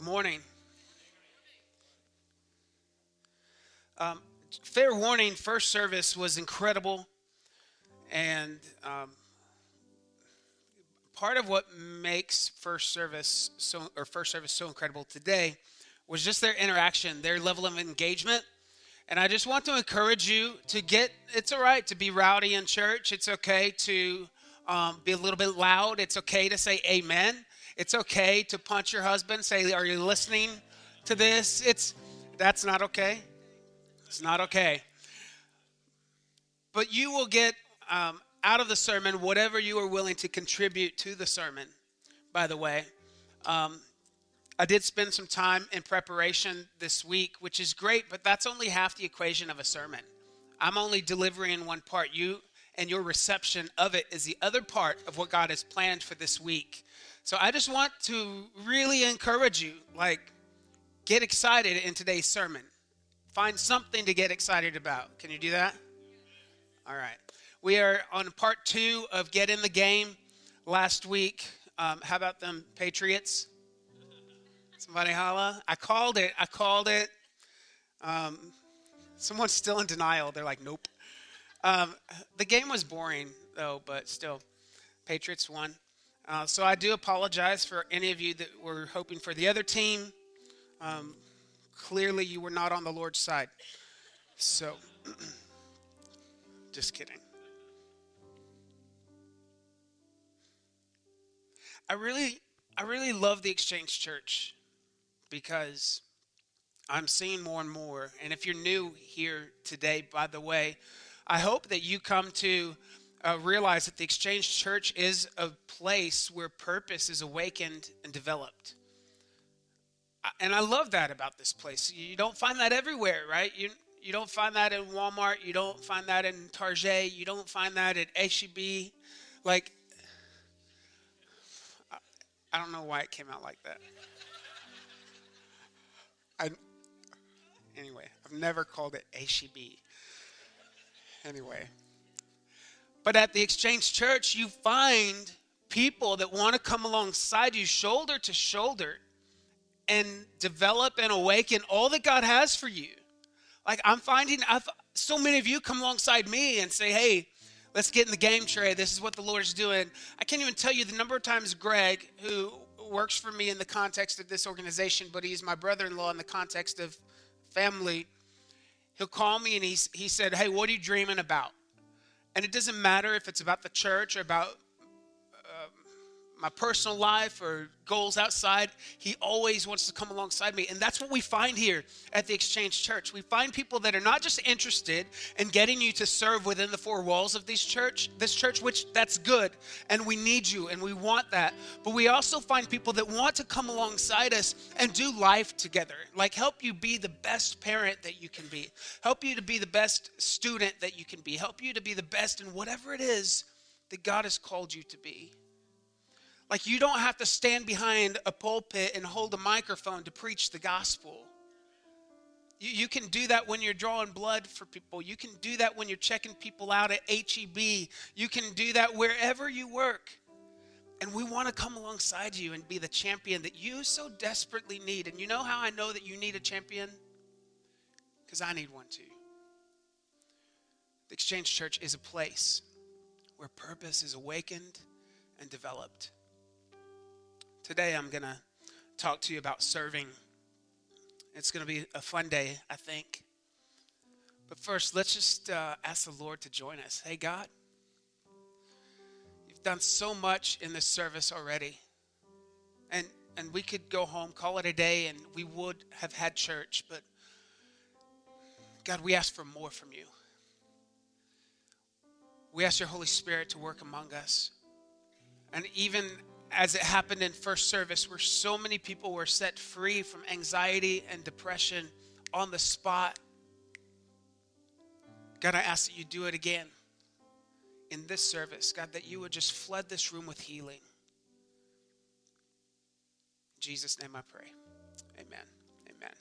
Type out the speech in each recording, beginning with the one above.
Good morning. Um, fair warning, first service was incredible. And um, part of what makes first service so or first service so incredible today was just their interaction, their level of engagement. And I just want to encourage you to get it's all right to be rowdy in church. It's okay to um, be a little bit loud. It's okay to say amen. It's okay to punch your husband, say, Are you listening to this? It's that's not okay. It's not okay. But you will get um, out of the sermon whatever you are willing to contribute to the sermon, by the way. Um, I did spend some time in preparation this week, which is great, but that's only half the equation of a sermon. I'm only delivering one part. You and your reception of it is the other part of what God has planned for this week. So I just want to really encourage you like, get excited in today's sermon. Find something to get excited about. Can you do that? All right. We are on part two of Get in the Game last week. Um, how about them Patriots? Somebody holla. I called it. I called it. Um, someone's still in denial. They're like, nope. Um, the game was boring, though, but still, Patriots won. Uh, so I do apologize for any of you that were hoping for the other team. Um, clearly, you were not on the Lord's side. So, just kidding. I really, I really love the Exchange Church because I'm seeing more and more. And if you're new here today, by the way, I hope that you come to uh, realize that the Exchange Church is a place where purpose is awakened and developed. And I love that about this place. You don't find that everywhere, right? You, you don't find that in Walmart. You don't find that in Target. You don't find that at HEB. Like, I don't know why it came out like that. I, anyway, I've never called it HEB. Anyway. But at the Exchange Church, you find people that want to come alongside you, shoulder to shoulder, and develop and awaken all that God has for you. Like I'm finding, I've so many of you come alongside me and say, "Hey, Let's get in the game Trey. This is what the Lord is doing. I can't even tell you the number of times Greg, who works for me in the context of this organization, but he's my brother in law in the context of family, he'll call me and he's, he said, Hey, what are you dreaming about? And it doesn't matter if it's about the church or about my personal life or goals outside, he always wants to come alongside me. And that's what we find here at the Exchange Church. We find people that are not just interested in getting you to serve within the four walls of this church, this church, which that's good, and we need you and we want that. But we also find people that want to come alongside us and do life together. Like help you be the best parent that you can be, help you to be the best student that you can be, help you to be the best in whatever it is that God has called you to be. Like, you don't have to stand behind a pulpit and hold a microphone to preach the gospel. You, you can do that when you're drawing blood for people. You can do that when you're checking people out at HEB. You can do that wherever you work. And we want to come alongside you and be the champion that you so desperately need. And you know how I know that you need a champion? Because I need one too. The Exchange Church is a place where purpose is awakened and developed. Today I'm going to talk to you about serving. It's going to be a fun day, I think. But first, let's just uh, ask the Lord to join us. Hey, God, you've done so much in this service already. And, and we could go home, call it a day, and we would have had church. But God, we ask for more from you. We ask your Holy Spirit to work among us. And even as it happened in first service, where so many people were set free from anxiety and depression on the spot. God, I ask that you do it again in this service. God, that you would just flood this room with healing. In Jesus' name I pray. Amen. Amen.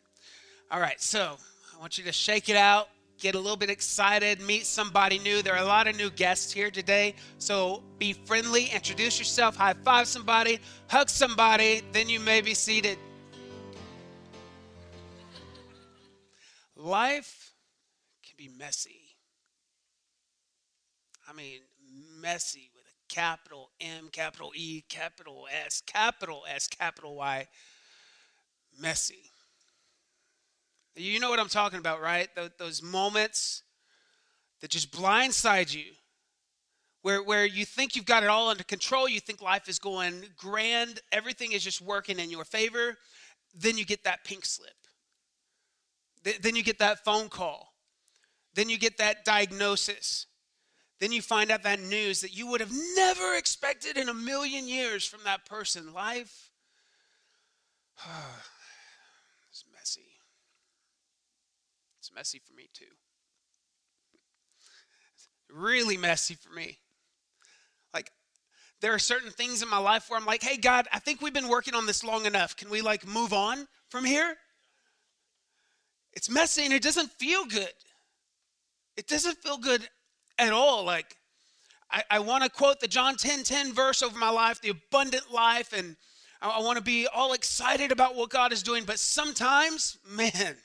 All right, so I want you to shake it out get a little bit excited, meet somebody new. There are a lot of new guests here today. So be friendly, introduce yourself, high five somebody, hug somebody, then you may be seated. Life can be messy. I mean, messy with a capital M, capital E, capital S, capital S, capital Y. Messy. You know what I'm talking about, right? Those moments that just blindside you, where, where you think you've got it all under control, you think life is going grand, everything is just working in your favor, then you get that pink slip. Then you get that phone call. Then you get that diagnosis. Then you find out that news that you would have never expected in a million years from that person. Life ah, is messy. It's messy for me too. really messy for me. Like, there are certain things in my life where I'm like, hey, God, I think we've been working on this long enough. Can we like move on from here? It's messy and it doesn't feel good. It doesn't feel good at all. Like, I, I want to quote the John 10 10 verse over my life, the abundant life, and I, I want to be all excited about what God is doing. But sometimes, man,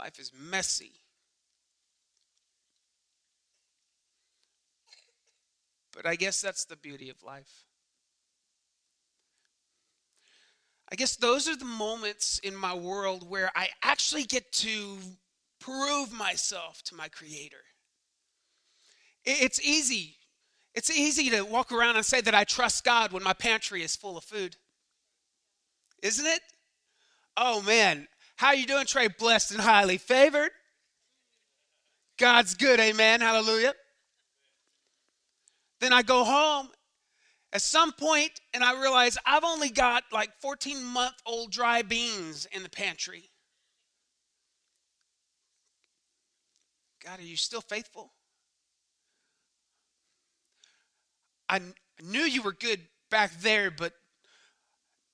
life is messy. But I guess that's the beauty of life. I guess those are the moments in my world where I actually get to prove myself to my Creator. It's easy. It's easy to walk around and say that I trust God when my pantry is full of food. Isn't it? Oh man, how you doing, Trey? Blessed and highly favored. God's good, amen. Hallelujah. Then I go home at some point and I realize I've only got like 14 month old dry beans in the pantry. God, are you still faithful? I knew you were good back there, but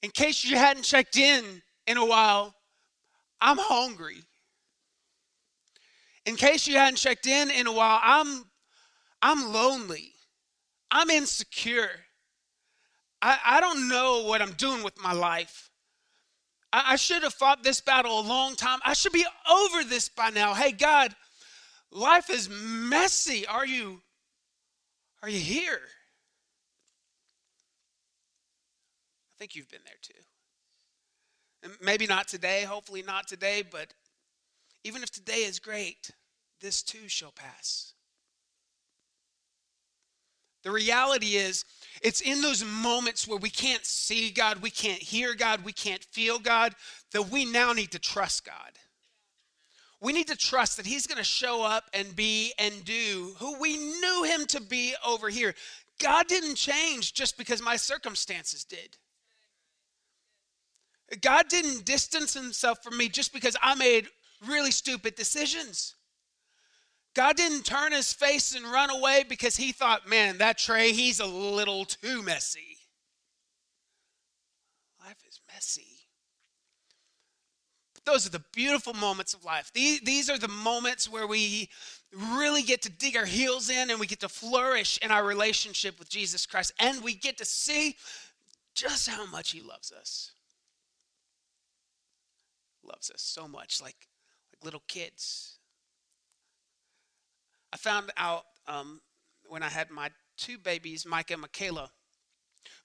in case you hadn't checked in in a while, I'm hungry. In case you hadn't checked in in a while, I'm I'm lonely. I'm insecure. I, I don't know what I'm doing with my life. I, I should have fought this battle a long time. I should be over this by now. Hey, God, life is messy. Are you are you here? I think you've been there too. Maybe not today, hopefully not today, but even if today is great, this too shall pass. The reality is, it's in those moments where we can't see God, we can't hear God, we can't feel God, that we now need to trust God. We need to trust that He's going to show up and be and do who we knew Him to be over here. God didn't change just because my circumstances did. God didn't distance himself from me just because I made really stupid decisions. God didn't turn his face and run away because he thought, man, that Trey, he's a little too messy. Life is messy. But those are the beautiful moments of life. These, these are the moments where we really get to dig our heels in and we get to flourish in our relationship with Jesus Christ and we get to see just how much he loves us loves us so much, like, like little kids. I found out um, when I had my two babies, Micah and Michaela.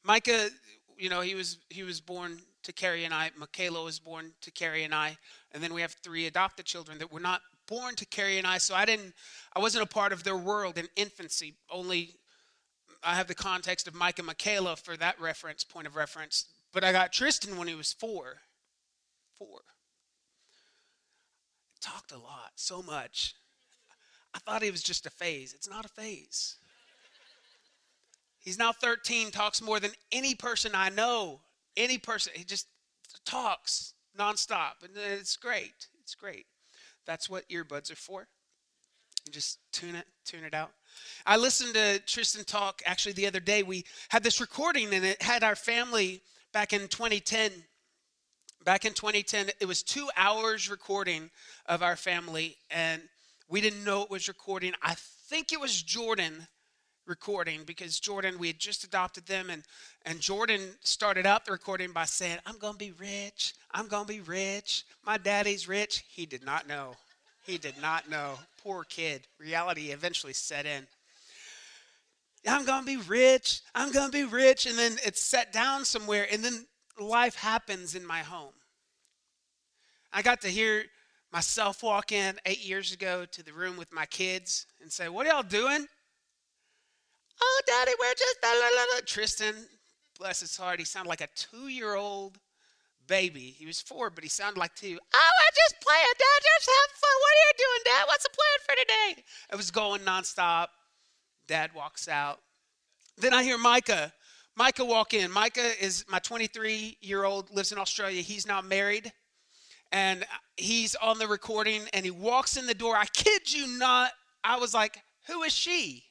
Micah, you know, he was he was born to Carrie and I. Michaela was born to Carrie and I, and then we have three adopted children that were not born to Carrie and I. So I didn't, I wasn't a part of their world in infancy. Only I have the context of Micah and Michaela for that reference, point of reference. But I got Tristan when he was four. Four talked a lot, so much. I thought he was just a phase. It's not a phase. He's now 13, talks more than any person I know. Any person. He just talks nonstop. And it's great. It's great. That's what earbuds are for. You just tune it, tune it out. I listened to Tristan talk actually the other day. We had this recording and it had our family back in 2010 back in 2010 it was two hours recording of our family and we didn't know it was recording i think it was jordan recording because Jordan, we had just adopted them, and, and Jordan started out the recording by saying, I'm going to be rich. I'm going to be rich. My daddy's rich. He did not know. He did not know. Poor kid. Reality eventually set in. I'm going to be rich. I'm going to be rich. And then it's set down somewhere, and then life happens in my home. I got to hear myself walk in eight years ago to the room with my kids and say, What are y'all doing? Oh, Daddy, we're just. Blah, blah. Tristan, bless his heart, he sounded like a two year old baby. He was four, but he sounded like two. Oh, I just playing, Dad. Just have fun. What are you doing, Dad? What's the plan for today? It was going nonstop. Dad walks out. Then I hear Micah. Micah walk in. Micah is my 23 year old, lives in Australia. He's not married and he's on the recording and he walks in the door. I kid you not, I was like, Who is she?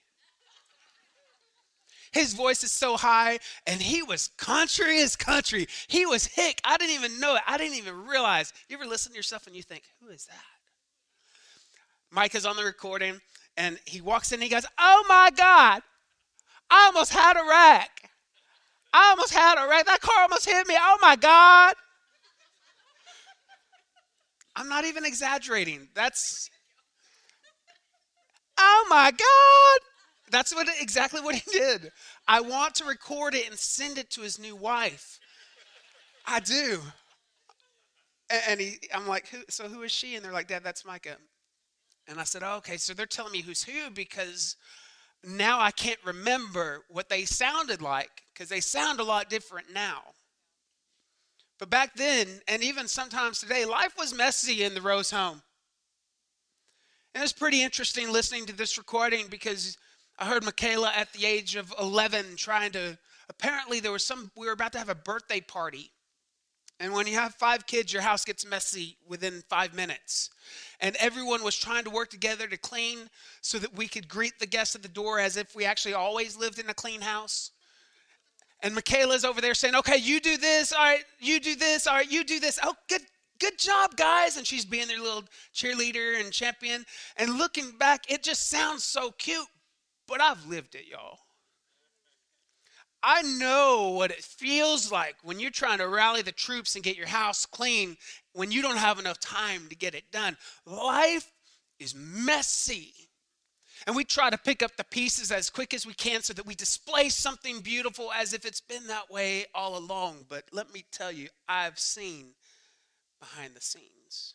His voice is so high, and he was country as country. He was hick. I didn't even know it. I didn't even realize. You ever listen to yourself and you think, Who is that? Mike is on the recording, and he walks in and he goes, Oh my God, I almost had a wreck. I almost had a wreck. That car almost hit me. Oh my God. I'm not even exaggerating. That's Oh my God. That's what exactly what he did. I want to record it and send it to his new wife. I do. And he, I'm like, who, so who is she? And they're like, Dad, that's Micah. And I said, oh, okay, so they're telling me who's who because now I can't remember what they sounded like because they sound a lot different now. But back then, and even sometimes today, life was messy in the Rose home. And it's pretty interesting listening to this recording because I heard Michaela at the age of 11 trying to, apparently, there was some, we were about to have a birthday party. And when you have five kids, your house gets messy within five minutes. And everyone was trying to work together to clean so that we could greet the guests at the door as if we actually always lived in a clean house. And Michaela's over there saying, okay, you do this. All right, you do this. All right, you do this. Oh, good, good job, guys. And she's being their little cheerleader and champion. And looking back, it just sounds so cute, but I've lived it, y'all. I know what it feels like when you're trying to rally the troops and get your house clean when you don't have enough time to get it done. Life is messy. And we try to pick up the pieces as quick as we can so that we display something beautiful as if it's been that way all along. But let me tell you, I've seen behind the scenes.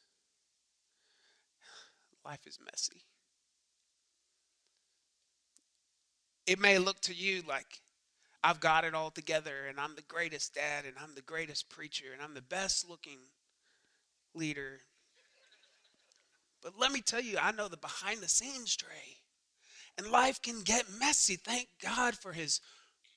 Life is messy. It may look to you like I've got it all together and I'm the greatest dad and I'm the greatest preacher and I'm the best looking leader. But let me tell you, I know the behind the scenes, Trey. And life can get messy. Thank God for His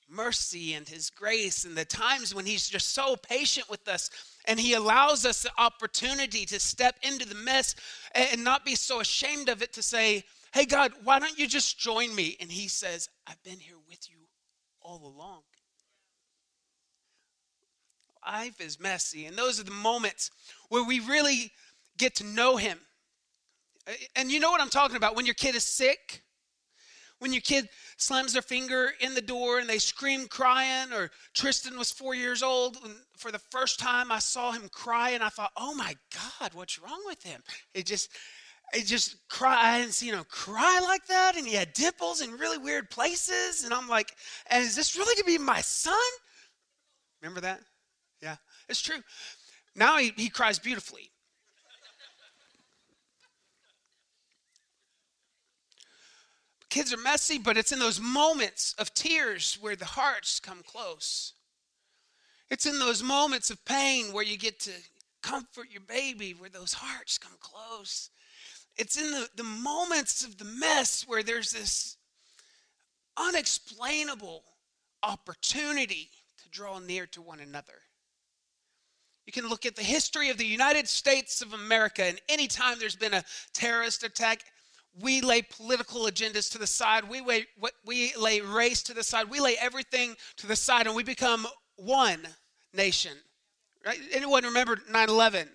mercy and His grace and the times when He's just so patient with us and He allows us the opportunity to step into the mess and not be so ashamed of it to say, Hey, God, why don't you just join me? And He says, I've been here with you all along. Life is messy, and those are the moments where we really get to know Him. And you know what I'm talking about when your kid is sick when your kid slams their finger in the door and they scream crying, or Tristan was four years old and for the first time I saw him cry and I thought, oh my God, what's wrong with him? It just, it just cry. I didn't see you know cry like that, and he had dimples in really weird places, and I'm like, and is this really gonna be my son? Remember that? Yeah, it's true. Now he, he cries beautifully. Kids are messy, but it's in those moments of tears where the hearts come close. It's in those moments of pain where you get to comfort your baby, where those hearts come close. It's in the, the moments of the mess where there's this unexplainable opportunity to draw near to one another. You can look at the history of the United States of America, and anytime there's been a terrorist attack, we lay political agendas to the side. We lay, we lay race to the side. We lay everything to the side and we become one nation. Right? Anyone remember 9 11?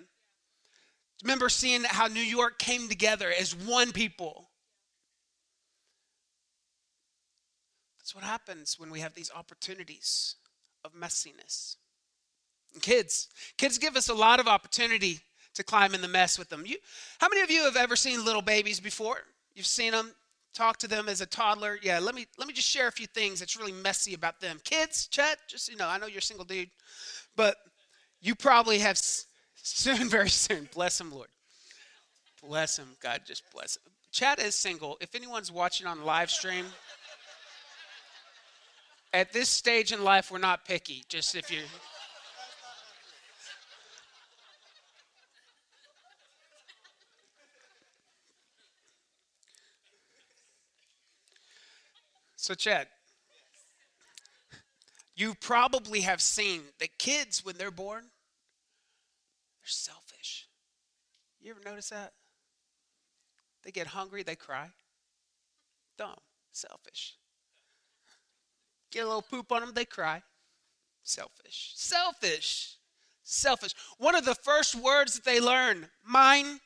Remember seeing how New York came together as one people. That's what happens when we have these opportunities of messiness. And kids, kids give us a lot of opportunity to climb in the mess with them. You, how many of you have ever seen little babies before? You've seen them, talk to them as a toddler. Yeah, let me let me just share a few things that's really messy about them. Kids, Chet, just you know, I know you're a single dude, but you probably have soon, very soon. Bless him, Lord. Bless him, God, just bless him. Chad is single. If anyone's watching on live stream, at this stage in life, we're not picky. Just if you. So, Chad, you probably have seen that kids, when they're born, they're selfish. You ever notice that? They get hungry, they cry. Dumb, selfish. Get a little poop on them, they cry. Selfish. Selfish. Selfish. One of the first words that they learn, mine.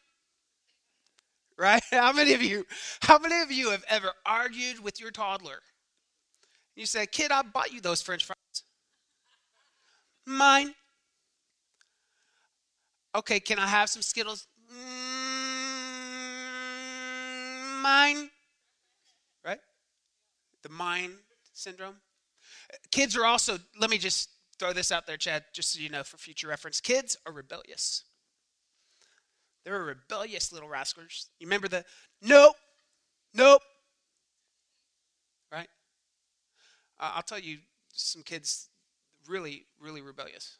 Right? How many of you, how many of you have ever argued with your toddler? You say, kid, I bought you those french fries. Mine. Okay, can I have some Skittles? Mm, mine. Right? The mine syndrome. Kids are also, let me just throw this out there, Chad, just so you know for future reference. Kids are rebellious. They're rebellious little rascals. You remember the nope, nope, right? Uh, I'll tell you some kids really, really rebellious.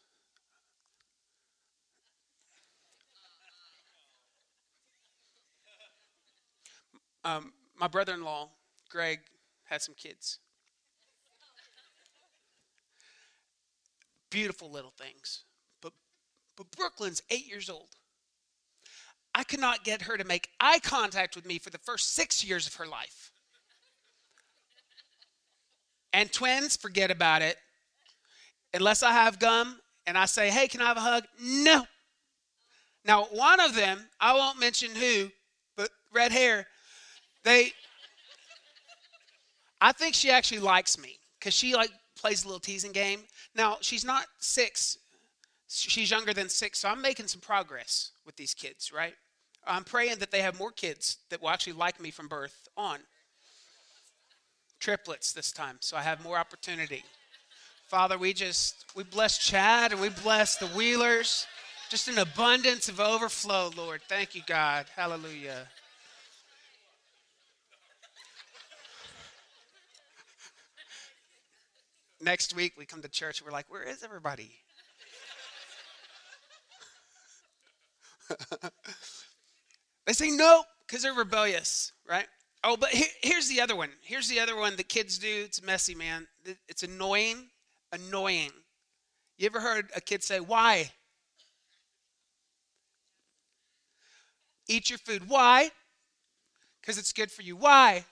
Um, my brother in law, Greg, had some kids. Beautiful little things. But, but Brooklyn's eight years old. I could not get her to make eye contact with me for the first six years of her life. And twins, forget about it. Unless I have gum and I say, hey, can I have a hug? No. Now, one of them, I won't mention who, but red hair, they, I think she actually likes me because she like plays a little teasing game. Now, she's not six, she's younger than six, so I'm making some progress with these kids, right? I'm praying that they have more kids that will actually like me from birth on. Triplets this time, so I have more opportunity. Father, we just we bless Chad and we bless the Wheelers. Just an abundance of overflow, Lord. Thank you, God. Hallelujah. Next week we come to church we're like, where is everybody? they say no because they're rebellious, right? Oh, but here, here's the other one. Here's the other one that kids do. It's messy, man. It's annoying. Annoying. You ever heard a kid say, Why? Eat your food. Why? Because it's good for you. Why?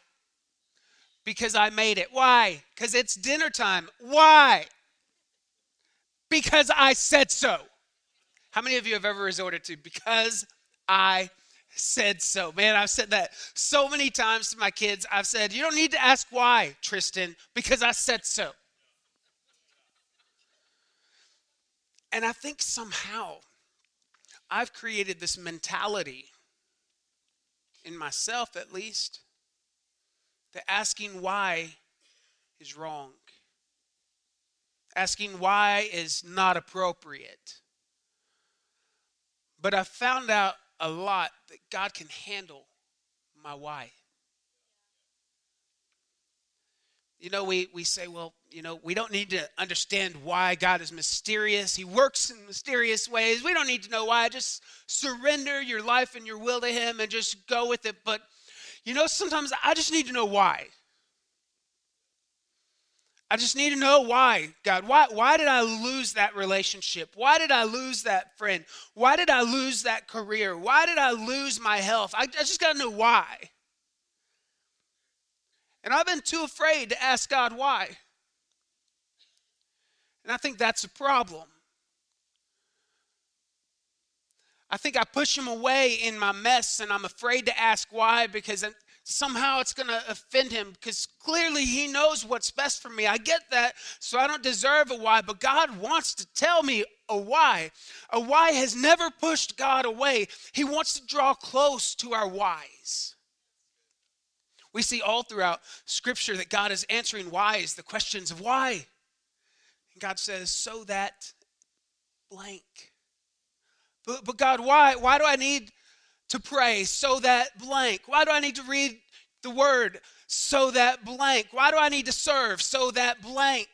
Because I made it. Why? Because it's dinner time. Why? Because I said so. How many of you have ever resorted to because I said so? Man, I've said that so many times to my kids. I've said, You don't need to ask why, Tristan, because I said so. And I think somehow I've created this mentality in myself, at least, that asking why is wrong. Asking why is not appropriate. But I found out a lot that God can handle my why. You know, we, we say, well, you know, we don't need to understand why God is mysterious. He works in mysterious ways. We don't need to know why. Just surrender your life and your will to Him and just go with it. But you know, sometimes I just need to know why. I just need to know why, God. Why, why did I lose that relationship? Why did I lose that friend? Why did I lose that career? Why did I lose my health? I, I just got to know why. And I've been too afraid to ask God why. And I think that's a problem. I think I push him away in my mess and I'm afraid to ask why because somehow it's going to offend him because clearly he knows what's best for me. I get that, so I don't deserve a why, but God wants to tell me a why. A why has never pushed God away. He wants to draw close to our whys. We see all throughout Scripture that God is answering whys, the questions of why. And God says, so that blank. But, but God, why? Why do I need to pray? So that blank. Why do I need to read the word? So that blank. Why do I need to serve? So that blank.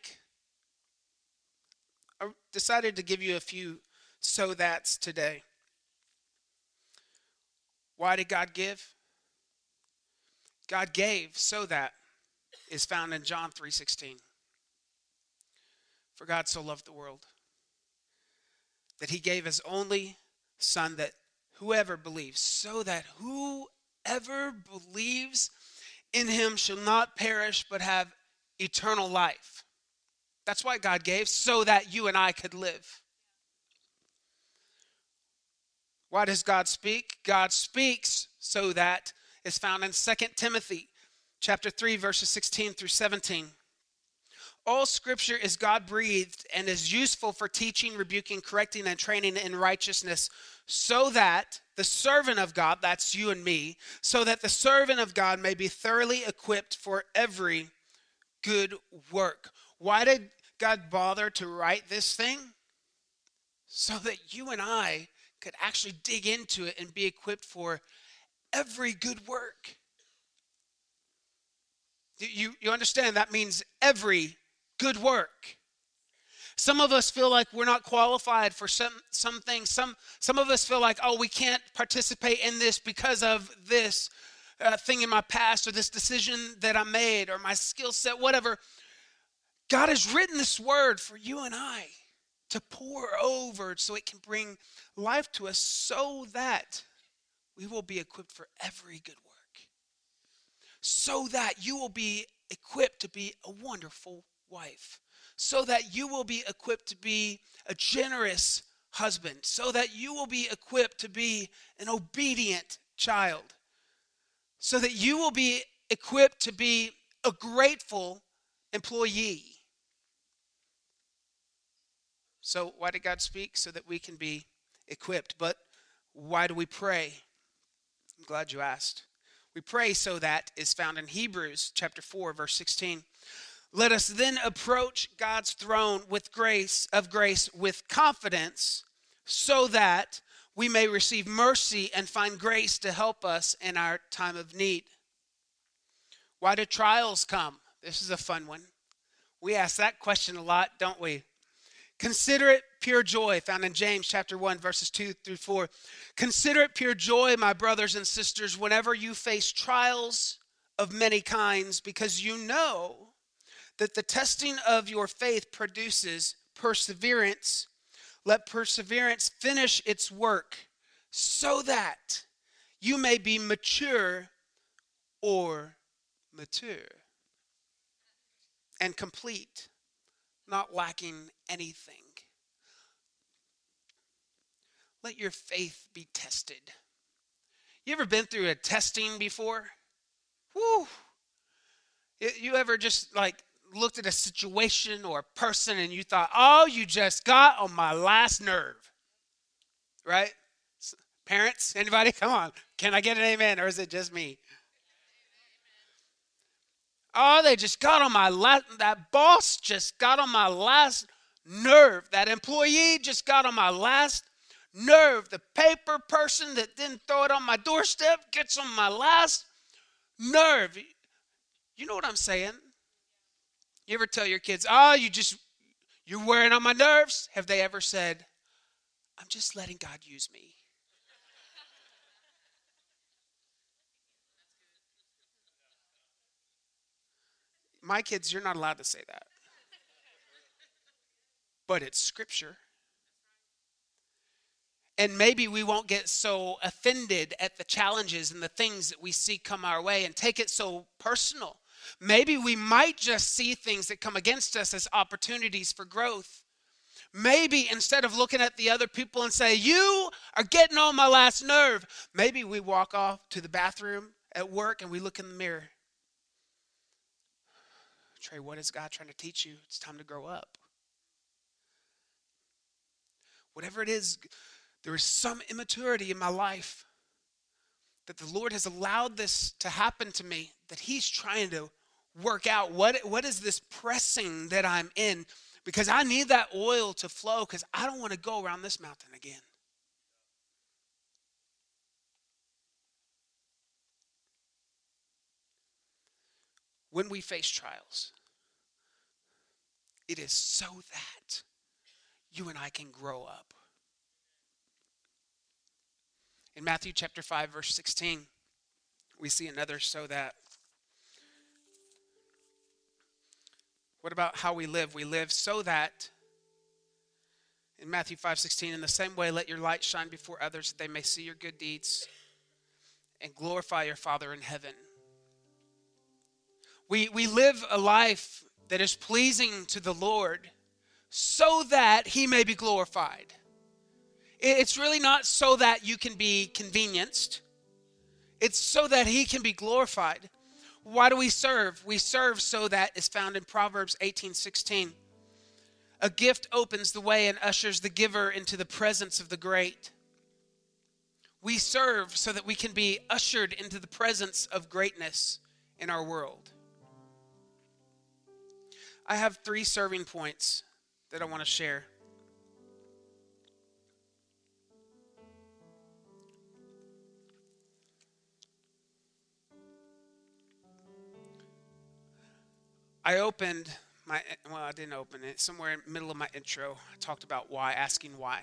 I decided to give you a few so that's today. Why did God give? God gave so that is found in John 3:16. For God so loved the world that he gave his only son that whoever believes so that whoever believes in him shall not perish but have eternal life. That's why God gave so that you and I could live. Why does God speak? God speaks so that is found in 2 Timothy chapter 3 verses 16 through 17. All scripture is God breathed and is useful for teaching, rebuking, correcting, and training in righteousness, so that the servant of God, that's you and me, so that the servant of God may be thoroughly equipped for every good work. Why did God bother to write this thing? So that you and I could actually dig into it and be equipped for every good work. You, you understand that means every good work. Some of us feel like we're not qualified for some, some things. Some, some of us feel like, oh, we can't participate in this because of this uh, thing in my past or this decision that I made or my skill set, whatever. God has written this word for you and I to pore over so it can bring life to us so that we will be equipped for every good work. So that you will be equipped to be a wonderful wife, so that you will be equipped to be a generous husband, so that you will be equipped to be an obedient child, so that you will be equipped to be a grateful employee. So, why did God speak? So that we can be equipped. But why do we pray? I'm glad you asked. We pray so that is found in Hebrews chapter 4 verse 16. Let us then approach God's throne with grace of grace with confidence so that we may receive mercy and find grace to help us in our time of need. Why do trials come? This is a fun one. We ask that question a lot, don't we? Consider it pure joy, found in James chapter 1, verses 2 through 4. Consider it pure joy, my brothers and sisters, whenever you face trials of many kinds, because you know that the testing of your faith produces perseverance. Let perseverance finish its work so that you may be mature or mature and complete, not lacking anything. Let your faith be tested. You ever been through a testing before? Whew. You ever just like looked at a situation or a person and you thought, oh, you just got on my last nerve. Right? Parents, anybody? Come on. Can I get an amen or is it just me? Oh, they just got on my last, that boss just got on my last nerve. That employee just got on my last nerve. The paper person that didn't throw it on my doorstep gets on my last nerve. You know what I'm saying? You ever tell your kids, oh, you just, you're wearing on my nerves? Have they ever said, I'm just letting God use me? My kids, you're not allowed to say that. But it's scripture. And maybe we won't get so offended at the challenges and the things that we see come our way and take it so personal. Maybe we might just see things that come against us as opportunities for growth. Maybe instead of looking at the other people and say, You are getting on my last nerve, maybe we walk off to the bathroom at work and we look in the mirror. Trey, what is God trying to teach you? It's time to grow up. Whatever it is, there is some immaturity in my life that the Lord has allowed this to happen to me, that He's trying to work out what, what is this pressing that I'm in because I need that oil to flow because I don't want to go around this mountain again. When we face trials, it is so that you and I can grow up. In Matthew chapter 5, verse 16, we see another so that. What about how we live? We live so that in Matthew 5:16 in the same way let your light shine before others that they may see your good deeds and glorify your Father in heaven. We we live a life that is pleasing to the Lord so that he may be glorified. It's really not so that you can be convenienced. It's so that he can be glorified. Why do we serve? We serve so that is found in Proverbs 18 16. A gift opens the way and ushers the giver into the presence of the great. We serve so that we can be ushered into the presence of greatness in our world. I have three serving points that I want to share. I opened my, well, I didn't open it. Somewhere in the middle of my intro, I talked about why, asking why.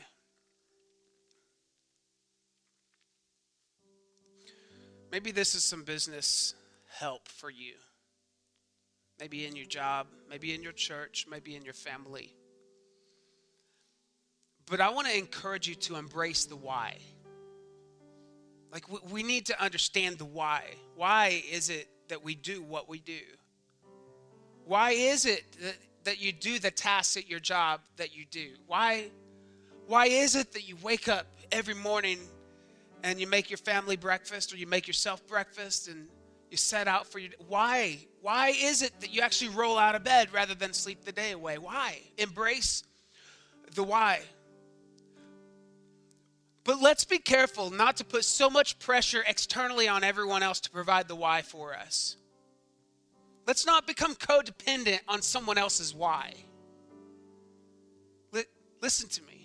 Maybe this is some business help for you. Maybe in your job, maybe in your church, maybe in your family. But I want to encourage you to embrace the why. Like, we need to understand the why. Why is it that we do what we do? Why is it that, that you do the tasks at your job that you do? Why, why is it that you wake up every morning and you make your family breakfast or you make yourself breakfast and you set out for your why why is it that you actually roll out of bed rather than sleep the day away? Why? Embrace the why. But let's be careful not to put so much pressure externally on everyone else to provide the why for us Let's not become codependent on someone else's why. listen to me.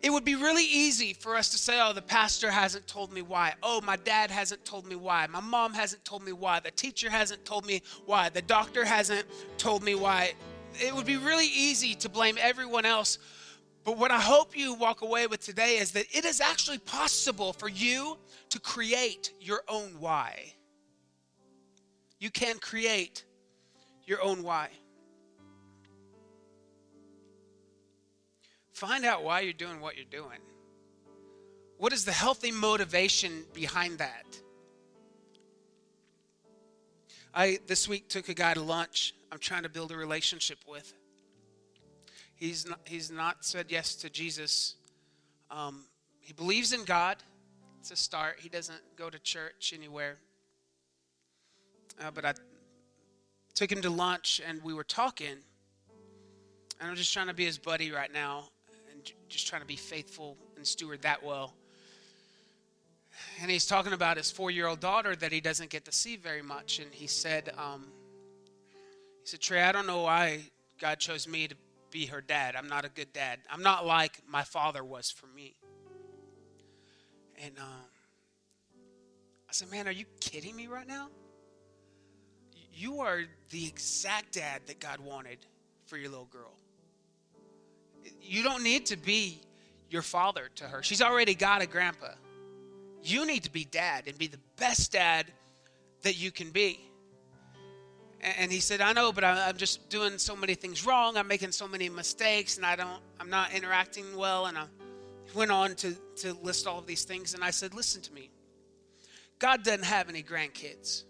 It would be really easy for us to say, oh, the pastor hasn't told me why. Oh, my dad hasn't told me why. My mom hasn't told me why. The teacher hasn't told me why. The doctor hasn't told me why. It would be really easy to blame everyone else. But what I hope you walk away with today is that it is actually possible for you to create your own why. You can create your own why. Find out why you're doing what you're doing. What is the healthy motivation behind that? I this week took a guy to lunch I'm trying to build a relationship with. He's not, he's not said yes to Jesus. Um, he believes in God. It's a start. He doesn't go to church anywhere uh, but I took him to lunch and we were talking. And I'm just trying to be his buddy right now and j- just trying to be faithful and steward that well. And he's talking about his four year old daughter that he doesn't get to see very much. And he said, um, he said, Trey, I don't know why God chose me to be her dad. I'm not a good dad. I'm not like my father was for me. And um, I said, man, are you kidding me right now? You are the exact dad that God wanted for your little girl. You don't need to be your father to her. She's already got a grandpa. You need to be dad and be the best dad that you can be. And he said, I know, but I'm just doing so many things wrong. I'm making so many mistakes and I don't, I'm not interacting well. And I went on to, to list all of these things. And I said, listen to me. God doesn't have any grandkids.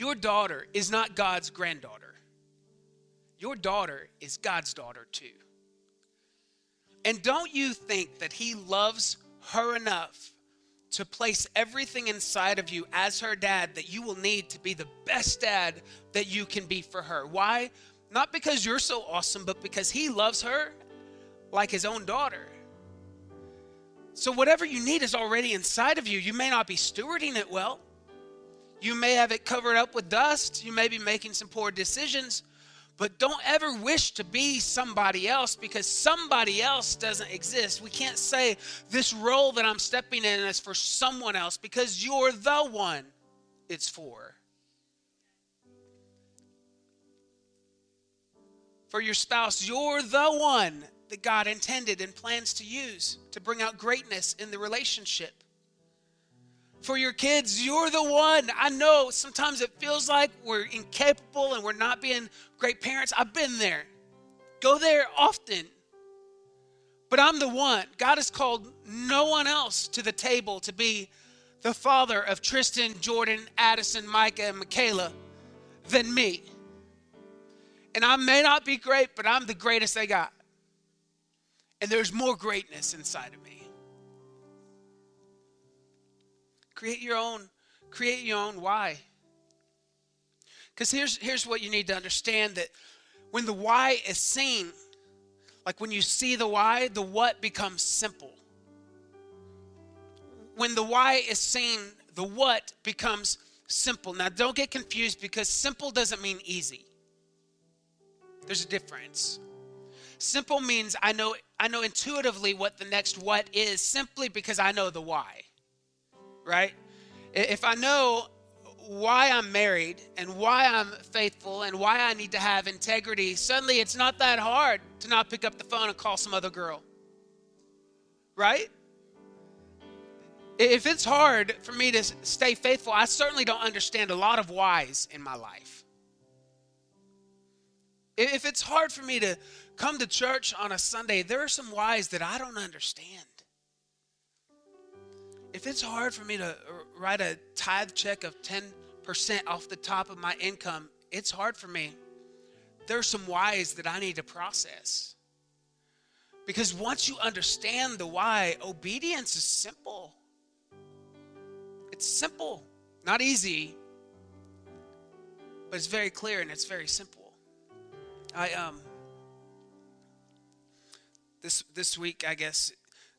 Your daughter is not God's granddaughter. Your daughter is God's daughter too. And don't you think that He loves her enough to place everything inside of you as her dad that you will need to be the best dad that you can be for her. Why? Not because you're so awesome, but because he loves her like his own daughter. So, whatever you need is already inside of you. You may not be stewarding it well. You may have it covered up with dust. You may be making some poor decisions. But don't ever wish to be somebody else because somebody else doesn't exist. We can't say this role that I'm stepping in is for someone else because you're the one it's for. For your spouse, you're the one that God intended and plans to use to bring out greatness in the relationship for your kids. You're the one. I know sometimes it feels like we're incapable and we're not being great parents. I've been there. Go there often. But I'm the one. God has called no one else to the table to be the father of Tristan, Jordan, Addison, Micah, and Michaela than me. And I may not be great, but I'm the greatest they got. And there's more greatness inside of me. Create your own, create your own why. Because here's, here's what you need to understand that when the why is seen, like when you see the why, the what becomes simple. When the why is seen, the what becomes simple. Now, don't get confused because simple doesn't mean easy. There's a difference. Simple means I know I know intuitively what the next what is simply because I know the why right? If I know why I'm married and why I'm faithful and why I need to have integrity, suddenly it's not that hard to not pick up the phone and call some other girl. Right? If it's hard for me to stay faithful, I certainly don't understand a lot of whys in my life. If it's hard for me to come to church on a Sunday, there are some whys that I don't understand if it's hard for me to write a tithe check of 10% off the top of my income, it's hard for me. There's some whys that I need to process. Because once you understand the why, obedience is simple. It's simple, not easy, but it's very clear and it's very simple. I um this this week, I guess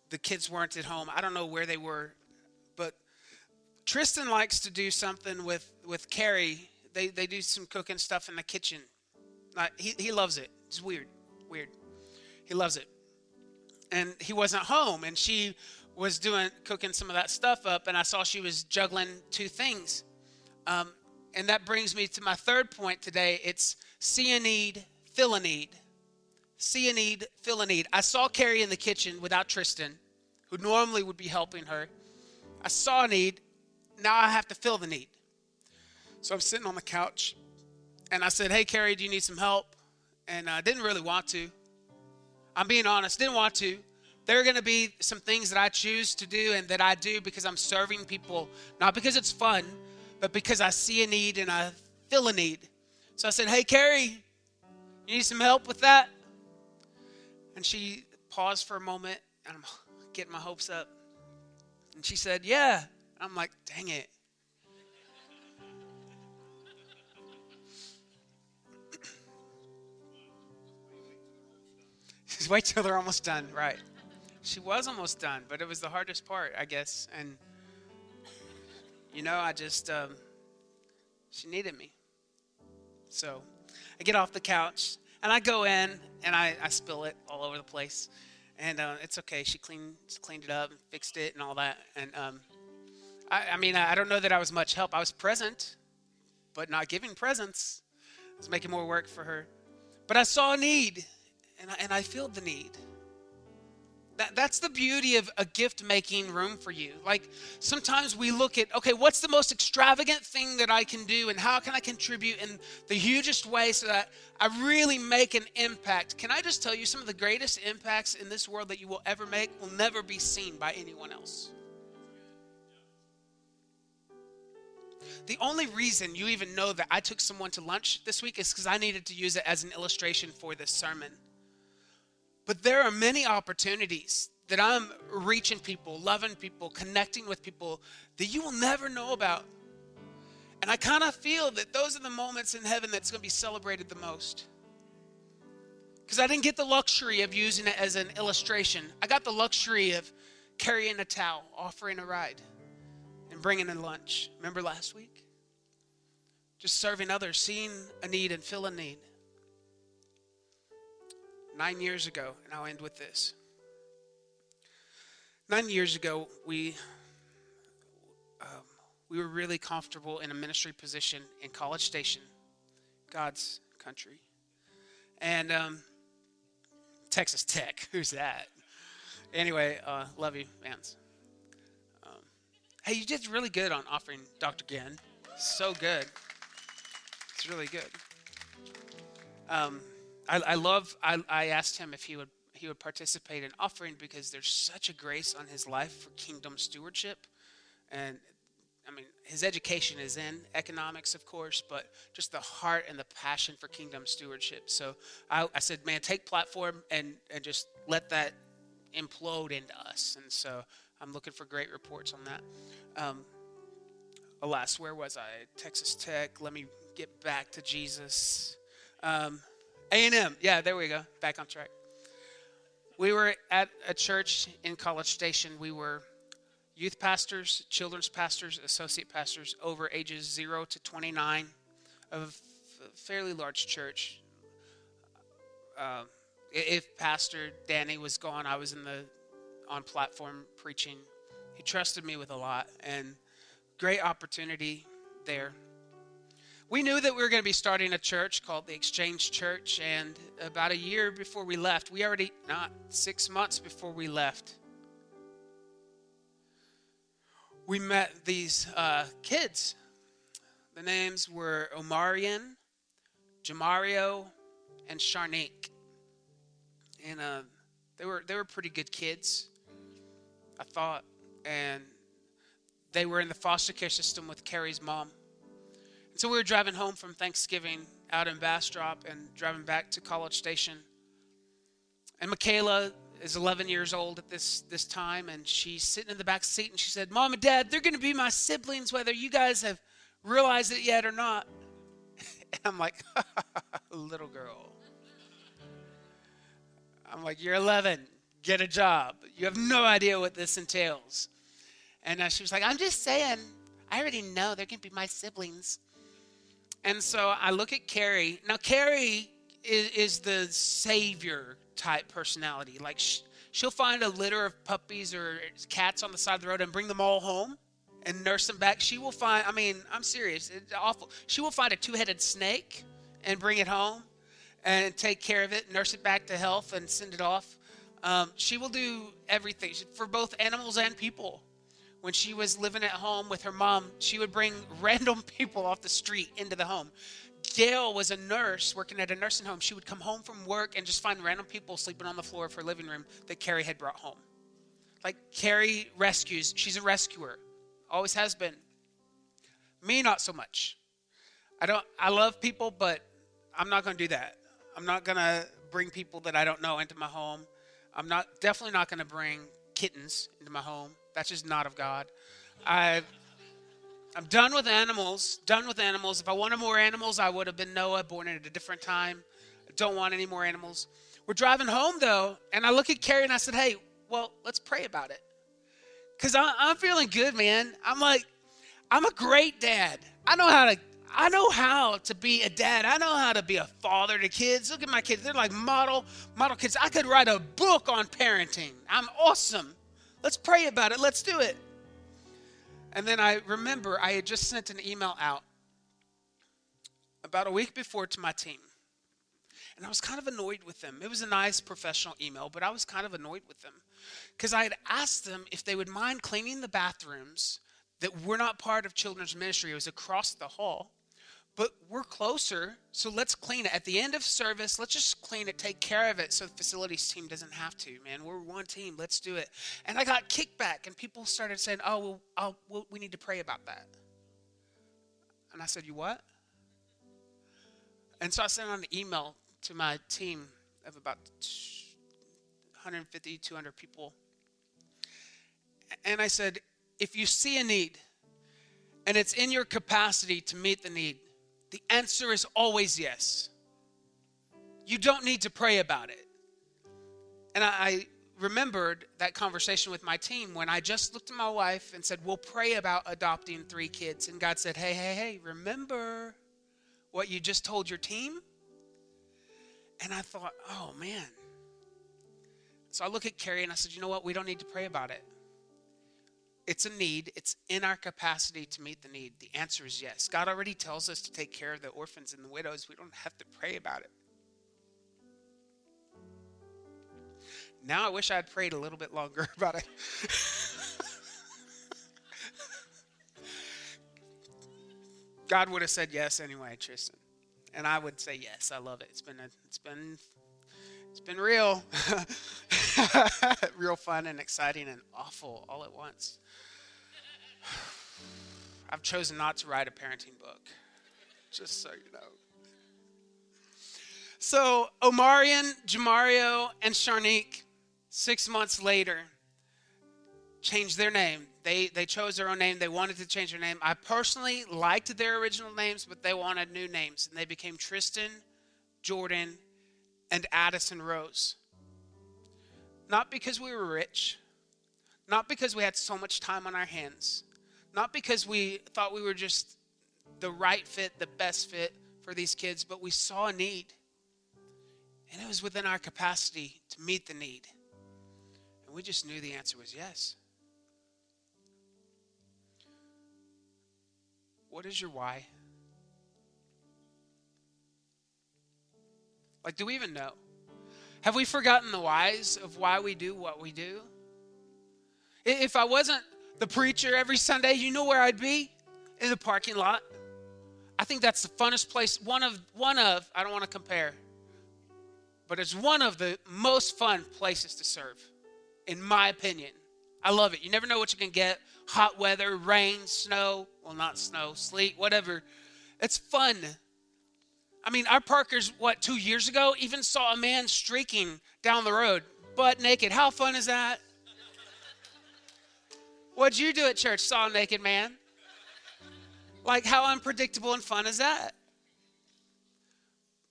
the kids weren't at home. I don't know where they were Tristan likes to do something with with Carrie. They they do some cooking stuff in the kitchen. Like he he loves it. It's weird, weird. He loves it. And he wasn't home, and she was doing cooking some of that stuff up, and I saw she was juggling two things. Um, and that brings me to my third point today. It's see a need, fill a need. See a need, fill a need. I saw Carrie in the kitchen without Tristan, who normally would be helping her. I saw a need, now I have to fill the need. So I'm sitting on the couch and I said, Hey, Carrie, do you need some help? And I didn't really want to. I'm being honest, didn't want to. There are going to be some things that I choose to do and that I do because I'm serving people, not because it's fun, but because I see a need and I fill a need. So I said, Hey, Carrie, you need some help with that? And she paused for a moment and I'm getting my hopes up. And she said, Yeah. I'm like, dang it. Just wait till they're almost done. Right. She was almost done, but it was the hardest part, I guess. And, you know, I just, um, she needed me. So I get off the couch and I go in and I, I spill it all over the place. And uh, it's okay. She cleaned, cleaned it up and fixed it and all that. And um, I, I mean, I don't know that I was much help. I was present, but not giving presents. I was making more work for her. But I saw a need, and I, and I filled the need. That, that's the beauty of a gift making room for you. Like sometimes we look at, okay, what's the most extravagant thing that I can do, and how can I contribute in the hugest way so that I really make an impact? Can I just tell you, some of the greatest impacts in this world that you will ever make will never be seen by anyone else. The only reason you even know that I took someone to lunch this week is because I needed to use it as an illustration for this sermon. But there are many opportunities that I'm reaching people, loving people, connecting with people that you will never know about. And I kind of feel that those are the moments in heaven that's going to be celebrated the most. Because I didn't get the luxury of using it as an illustration. I got the luxury of carrying a towel, offering a ride, bringing in lunch. Remember last week? Just serving others, seeing a need and fill a need. Nine years ago, and I'll end with this. Nine years ago, we um, we were really comfortable in a ministry position in College Station, God's country, and um, Texas Tech. Who's that? Anyway, uh, love you, fans. Hey, you did really good on offering Dr. Gann. So good. It's really good. Um, I, I, love. I, I asked him if he would he would participate in offering because there's such a grace on his life for kingdom stewardship, and I mean, his education is in economics, of course, but just the heart and the passion for kingdom stewardship. So I, I said, man, take platform and, and just let that implode into us. And so I'm looking for great reports on that. Um, alas, where was I? Texas Tech. Let me get back to Jesus. Um, A&M. Yeah, there we go. Back on track. We were at a church in College Station. We were youth pastors, children's pastors, associate pastors over ages 0 to 29 of a fairly large church. Uh, if Pastor Danny was gone, I was in the on platform preaching. He trusted me with a lot and great opportunity there. We knew that we were going to be starting a church called the Exchange Church, and about a year before we left, we already, not six months before we left, we met these uh, kids. The names were Omarion, Jamario, and Sharnique. And uh, they were they were pretty good kids, I thought. And they were in the foster care system with Carrie's mom. And so we were driving home from Thanksgiving out in Bastrop and driving back to College Station. And Michaela is 11 years old at this this time and she's sitting in the back seat and she said mom and dad they're going to be my siblings whether you guys have realized it yet or not and i'm like little girl i'm like you're 11 get a job you have no idea what this entails and uh, she was like i'm just saying i already know they're going to be my siblings and so i look at carrie now carrie is, is the savior type personality. Like she'll find a litter of puppies or cats on the side of the road and bring them all home and nurse them back. She will find, I mean, I'm serious, it's awful. She will find a two headed snake and bring it home and take care of it, nurse it back to health, and send it off. Um, she will do everything for both animals and people. When she was living at home with her mom, she would bring random people off the street into the home. Gail was a nurse working at a nursing home. She would come home from work and just find random people sleeping on the floor of her living room that Carrie had brought home. Like Carrie rescues, she's a rescuer, always has been. Me, not so much. I don't. I love people, but I'm not going to do that. I'm not going to bring people that I don't know into my home. I'm not definitely not going to bring kittens into my home. That's just not of God. I I'm done with animals. Done with animals. If I wanted more animals, I would have been Noah, born at a different time. I don't want any more animals. We're driving home though, and I look at Carrie and I said, "Hey, well, let's pray about it." Cause I, I'm feeling good, man. I'm like, I'm a great dad. I know how to. I know how to be a dad. I know how to be a father to kids. Look at my kids. They're like model model kids. I could write a book on parenting. I'm awesome. Let's pray about it. Let's do it. And then I remember I had just sent an email out about a week before to my team. And I was kind of annoyed with them. It was a nice professional email, but I was kind of annoyed with them because I had asked them if they would mind cleaning the bathrooms that were not part of children's ministry. It was across the hall but we're closer, so let's clean it. At the end of service, let's just clean it, take care of it so the facilities team doesn't have to, man. We're one team, let's do it. And I got kickback, and people started saying, oh, well, oh, well we need to pray about that. And I said, you what? And so I sent out an email to my team of about 150, 200 people. And I said, if you see a need and it's in your capacity to meet the need, the answer is always yes. You don't need to pray about it. And I, remembered that conversation with my team when I just looked at my wife and said, We'll pray about adopting three kids. And God said, Hey, hey, hey, remember what you just told your team? And I thought, Oh, man. So I look at Carrie and I said, You know what? We don't need to pray about it. It's a need. It's in our capacity to meet the need. The answer is yes. God already tells us to take care of the orphans and the widows. We don't have to pray about it. Now I wish I had prayed a little bit longer about it. God would have said yes anyway, Tristan. And I would say yes. I love it. It's been a, it's been it's been real. real fun and exciting and awful all at once. I've chosen not to write a parenting book. Just so you know. So Omarion, Jamario, and Sharnique six months later, changed their name. They, they chose their own name. They wanted to change their name. I personally liked their original names, but they wanted new names. And they became Tristan, Jordan, and Addison Rose. Not because we were rich, not because we had so much time on our hands, not because we thought we were just the right fit, the best fit for these kids, but we saw a need. And it was within our capacity to meet the need. And we just knew the answer was yes. What is your why? Like, do we even know? Have we forgotten the whys of why we do what we do? If I wasn't the preacher every Sunday, you know where I'd be? In the parking lot. I think that's the funnest place. One of, one of, I don't want to compare, but it's one of the most fun places to serve in my opinion. I love it. You never know what you can get hot weather, rain, snow. Well, not snow, sleet, whatever. It's fun. I mean, our Parkers, what, two years ago, even saw a man streaking down the road, butt naked. How fun is that? What'd you do at church? Saw a naked man? Like, how unpredictable and fun is that?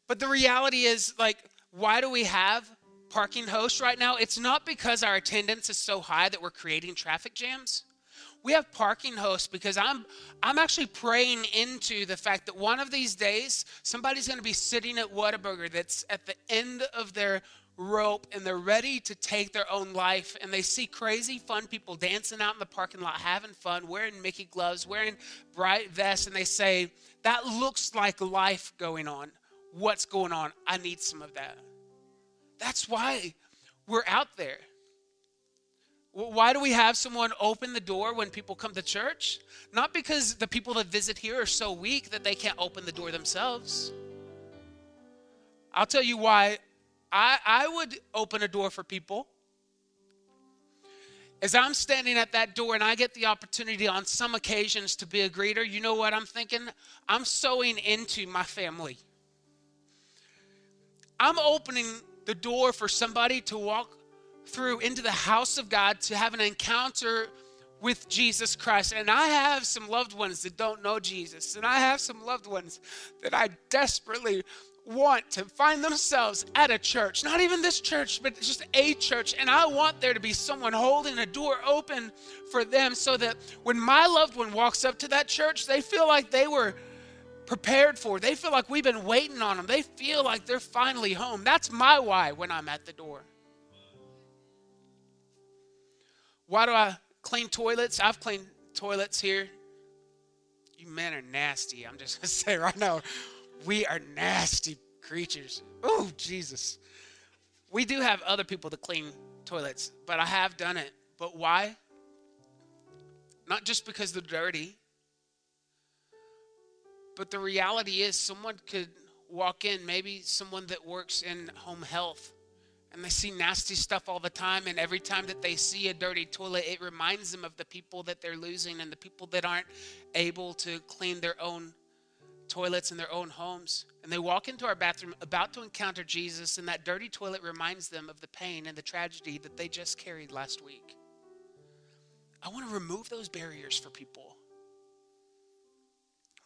But the reality is, like, why do we have parking hosts right now, it's not because our attendance is so high that we're creating traffic jams. We have parking hosts because I'm I'm actually praying into the fact that one of these days somebody's going to be sitting at Whataburger that's at the end of their rope and they're ready to take their own life. And they see crazy fun people dancing out in the parking lot having fun wearing mickey gloves wearing bright vests. And they say that looks like life going on. What's going on? I need some of that. That's why we're out there. Why do we have someone open the door when people come to church? Not because the people that visit here are so weak that they can't open the door themselves. I'll tell you why I, I would open a door for people. As I'm standing at that door and I get the opportunity on some occasions to be a greeter, you know what I'm thinking? I'm sowing into my family. I'm opening the door for somebody to walk through into the house of God to have an encounter with Jesus Christ. And I have some loved ones that don't know Jesus. And I have some loved ones that I desperately want to find themselves at a church, not even this church, but just a church. And I want there to be someone holding a door open for them so that when my loved one walks up to that church, they feel like they were prepared for. They feel like we've been waiting on them. They feel like they're finally home. That's my why when I'm at the door. Why do I clean toilets? I've cleaned toilets here. You men are nasty. I'm just going to say right now, we are nasty creatures. Oh, Jesus. We do have other people to clean toilets, but I have done it. But why? Not just because they're dirty, but the reality is, someone could walk in, maybe someone that works in home health, and they see nasty stuff all the time. And every time that they see a dirty toilet, it reminds them of the people that they're losing and the people that aren't able to clean their own toilets in their own homes. And they walk into our bathroom about to encounter Jesus, and that dirty toilet reminds them of the pain and the tragedy that they just carried last week. I want to remove those barriers for people.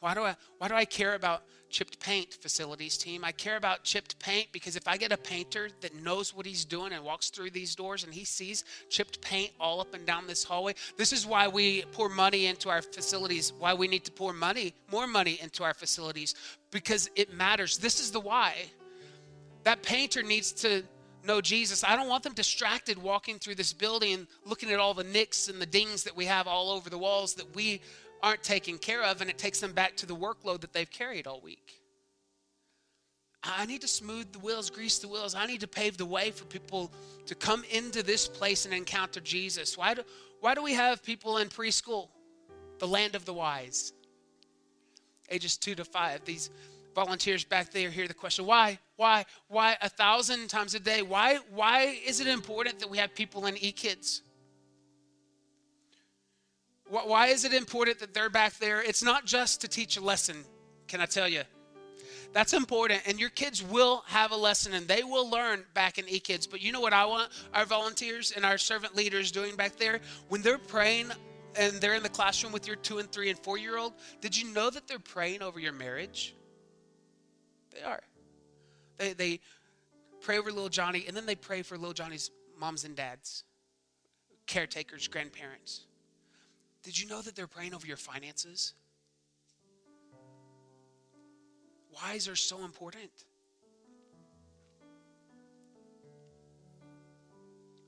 Why do I why do I care about chipped paint facilities team? I care about chipped paint because if I get a painter that knows what he's doing and walks through these doors and he sees chipped paint all up and down this hallway, this is why we pour money into our facilities, why we need to pour money, more money into our facilities because it matters. This is the why. That painter needs to know Jesus. I don't want them distracted walking through this building and looking at all the nicks and the dings that we have all over the walls that we aren't taken care of, and it takes them back to the workload that they've carried all week. I need to smooth the wheels, grease the wheels. I need to pave the way for people to come into this place and encounter Jesus. Why do, why do we have people in preschool, the land of the wise, ages two to five? These volunteers back there hear the question why why why a thousand times a day why why is it important that we have people in e-kids why is it important that they're back there? It's not just to teach a lesson, can I tell you? That's important. And your kids will have a lesson and they will learn back in eKids. But you know what I want our volunteers and our servant leaders doing back there? When they're praying and they're in the classroom with your two and three and four year old, did you know that they're praying over your marriage? They are. They, they pray over little Johnny and then they pray for little Johnny's moms and dads, caretakers, grandparents. Did you know that they're praying over your finances? Whys are so important.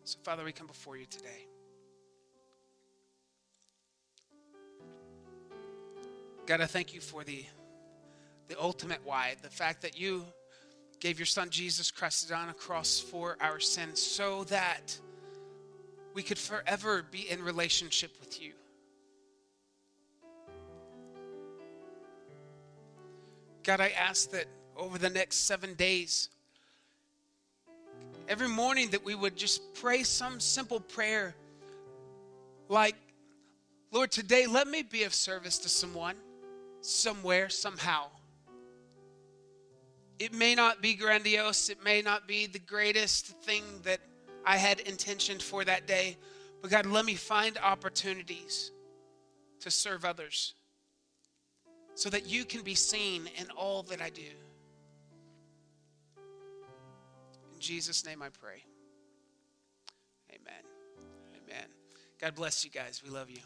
So, Father, we come before you today. God, I thank you for the, the ultimate why, the fact that you gave your son Jesus Christ on a cross for our sins so that we could forever be in relationship with you. God, I ask that over the next seven days, every morning that we would just pray some simple prayer. Like, Lord, today let me be of service to someone, somewhere, somehow. It may not be grandiose, it may not be the greatest thing that I had intentioned for that day, but God, let me find opportunities to serve others so that you can be seen in all that I do. In Jesus' name I pray. Amen. Amen. God bless you guys. We love you.